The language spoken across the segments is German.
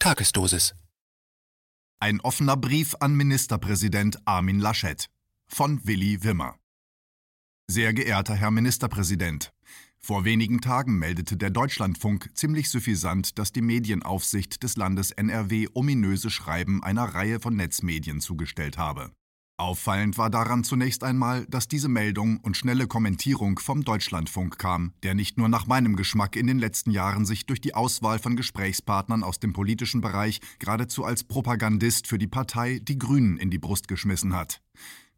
Tagesdosis. Ein offener Brief an Ministerpräsident Armin Laschet von Willi Wimmer. Sehr geehrter Herr Ministerpräsident, vor wenigen Tagen meldete der Deutschlandfunk ziemlich suffisant, dass die Medienaufsicht des Landes NRW ominöse Schreiben einer Reihe von Netzmedien zugestellt habe. Auffallend war daran zunächst einmal, dass diese Meldung und schnelle Kommentierung vom Deutschlandfunk kam, der nicht nur nach meinem Geschmack in den letzten Jahren sich durch die Auswahl von Gesprächspartnern aus dem politischen Bereich geradezu als Propagandist für die Partei Die Grünen in die Brust geschmissen hat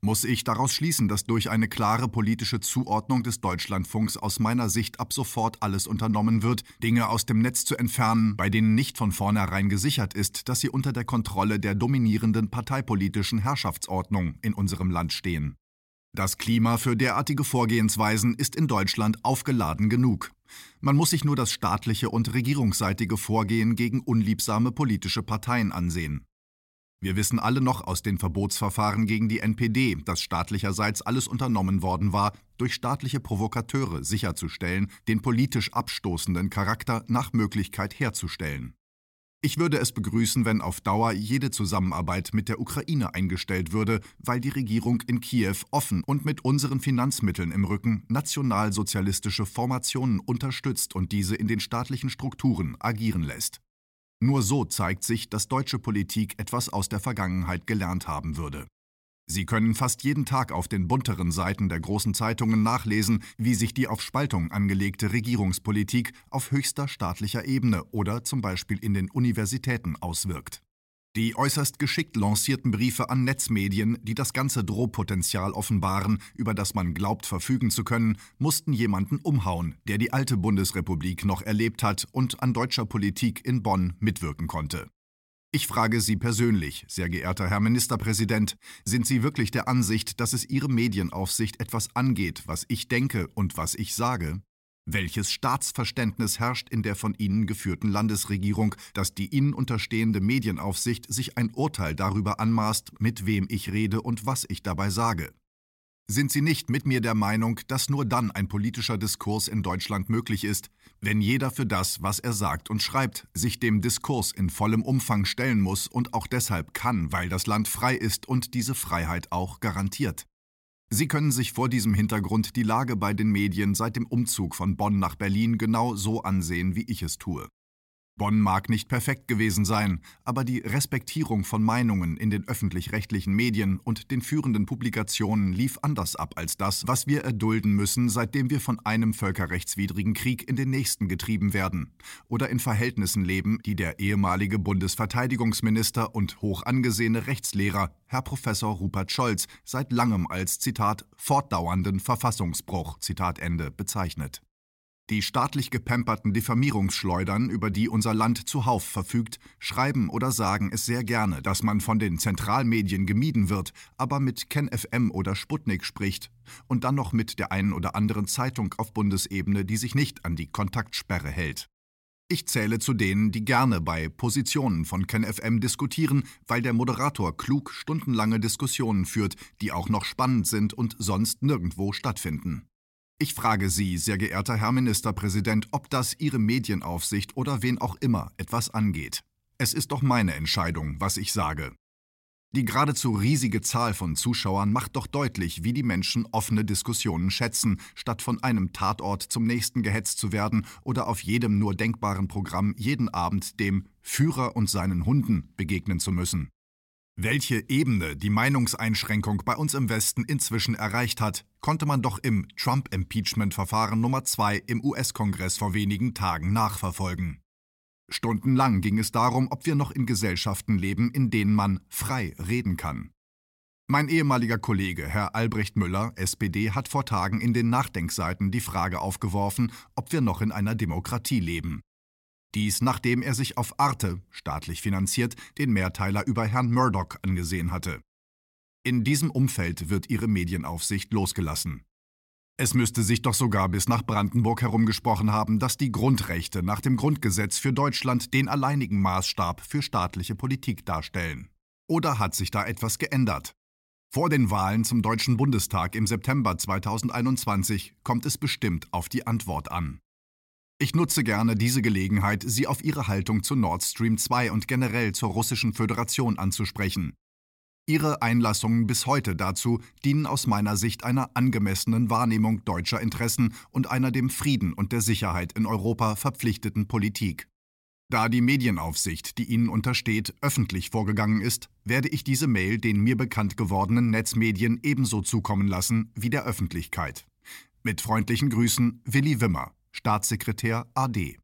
muss ich daraus schließen, dass durch eine klare politische Zuordnung des Deutschlandfunks aus meiner Sicht ab sofort alles unternommen wird, Dinge aus dem Netz zu entfernen, bei denen nicht von vornherein gesichert ist, dass sie unter der Kontrolle der dominierenden parteipolitischen Herrschaftsordnung in unserem Land stehen. Das Klima für derartige Vorgehensweisen ist in Deutschland aufgeladen genug. Man muss sich nur das staatliche und regierungsseitige Vorgehen gegen unliebsame politische Parteien ansehen. Wir wissen alle noch aus den Verbotsverfahren gegen die NPD, dass staatlicherseits alles unternommen worden war, durch staatliche Provokateure sicherzustellen, den politisch abstoßenden Charakter nach Möglichkeit herzustellen. Ich würde es begrüßen, wenn auf Dauer jede Zusammenarbeit mit der Ukraine eingestellt würde, weil die Regierung in Kiew offen und mit unseren Finanzmitteln im Rücken nationalsozialistische Formationen unterstützt und diese in den staatlichen Strukturen agieren lässt. Nur so zeigt sich, dass deutsche Politik etwas aus der Vergangenheit gelernt haben würde. Sie können fast jeden Tag auf den bunteren Seiten der großen Zeitungen nachlesen, wie sich die auf Spaltung angelegte Regierungspolitik auf höchster staatlicher Ebene oder zum Beispiel in den Universitäten auswirkt. Die äußerst geschickt lancierten Briefe an Netzmedien, die das ganze Drohpotenzial offenbaren, über das man glaubt verfügen zu können, mussten jemanden umhauen, der die alte Bundesrepublik noch erlebt hat und an deutscher Politik in Bonn mitwirken konnte. Ich frage Sie persönlich, sehr geehrter Herr Ministerpräsident, sind Sie wirklich der Ansicht, dass es Ihre Medienaufsicht etwas angeht, was ich denke und was ich sage? Welches Staatsverständnis herrscht in der von Ihnen geführten Landesregierung, dass die Ihnen unterstehende Medienaufsicht sich ein Urteil darüber anmaßt, mit wem ich rede und was ich dabei sage? Sind Sie nicht mit mir der Meinung, dass nur dann ein politischer Diskurs in Deutschland möglich ist, wenn jeder für das, was er sagt und schreibt, sich dem Diskurs in vollem Umfang stellen muss und auch deshalb kann, weil das Land frei ist und diese Freiheit auch garantiert? Sie können sich vor diesem Hintergrund die Lage bei den Medien seit dem Umzug von Bonn nach Berlin genau so ansehen, wie ich es tue. Bonn mag nicht perfekt gewesen sein, aber die Respektierung von Meinungen in den öffentlich-rechtlichen Medien und den führenden Publikationen lief anders ab als das, was wir erdulden müssen, seitdem wir von einem völkerrechtswidrigen Krieg in den nächsten getrieben werden oder in Verhältnissen leben, die der ehemalige Bundesverteidigungsminister und hoch angesehene Rechtslehrer, Herr Professor Rupert Scholz, seit langem als Zitat fortdauernden Verfassungsbruch Zitat Ende bezeichnet. Die staatlich gepemperten Diffamierungsschleudern, über die unser Land zuhauf verfügt, schreiben oder sagen es sehr gerne, dass man von den Zentralmedien gemieden wird, aber mit KenFM oder Sputnik spricht und dann noch mit der einen oder anderen Zeitung auf Bundesebene, die sich nicht an die Kontaktsperre hält. Ich zähle zu denen, die gerne bei Positionen von KenFM diskutieren, weil der Moderator klug stundenlange Diskussionen führt, die auch noch spannend sind und sonst nirgendwo stattfinden. Ich frage Sie, sehr geehrter Herr Ministerpräsident, ob das Ihre Medienaufsicht oder wen auch immer etwas angeht. Es ist doch meine Entscheidung, was ich sage. Die geradezu riesige Zahl von Zuschauern macht doch deutlich, wie die Menschen offene Diskussionen schätzen, statt von einem Tatort zum nächsten gehetzt zu werden oder auf jedem nur denkbaren Programm jeden Abend dem Führer und seinen Hunden begegnen zu müssen. Welche Ebene die Meinungseinschränkung bei uns im Westen inzwischen erreicht hat, konnte man doch im Trump-Impeachment-Verfahren Nummer 2 im US-Kongress vor wenigen Tagen nachverfolgen. Stundenlang ging es darum, ob wir noch in Gesellschaften leben, in denen man frei reden kann. Mein ehemaliger Kollege, Herr Albrecht Müller, SPD, hat vor Tagen in den Nachdenkseiten die Frage aufgeworfen, ob wir noch in einer Demokratie leben. Dies nachdem er sich auf Arte, staatlich finanziert, den Mehrteiler über Herrn Murdoch angesehen hatte. In diesem Umfeld wird ihre Medienaufsicht losgelassen. Es müsste sich doch sogar bis nach Brandenburg herumgesprochen haben, dass die Grundrechte nach dem Grundgesetz für Deutschland den alleinigen Maßstab für staatliche Politik darstellen. Oder hat sich da etwas geändert? Vor den Wahlen zum Deutschen Bundestag im September 2021 kommt es bestimmt auf die Antwort an. Ich nutze gerne diese Gelegenheit, Sie auf Ihre Haltung zu Nord Stream 2 und generell zur Russischen Föderation anzusprechen. Ihre Einlassungen bis heute dazu dienen aus meiner Sicht einer angemessenen Wahrnehmung deutscher Interessen und einer dem Frieden und der Sicherheit in Europa verpflichteten Politik. Da die Medienaufsicht, die Ihnen untersteht, öffentlich vorgegangen ist, werde ich diese Mail den mir bekannt gewordenen Netzmedien ebenso zukommen lassen wie der Öffentlichkeit. Mit freundlichen Grüßen Willi Wimmer, Staatssekretär AD.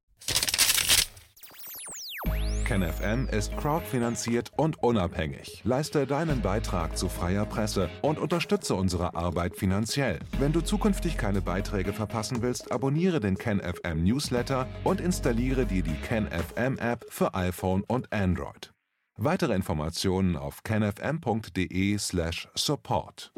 KenFM ist crowdfinanziert und unabhängig. Leiste deinen Beitrag zu freier Presse und unterstütze unsere Arbeit finanziell. Wenn du zukünftig keine Beiträge verpassen willst, abonniere den KenFM Newsletter und installiere dir die KenFM App für iPhone und Android. Weitere Informationen auf kenfm.de/support.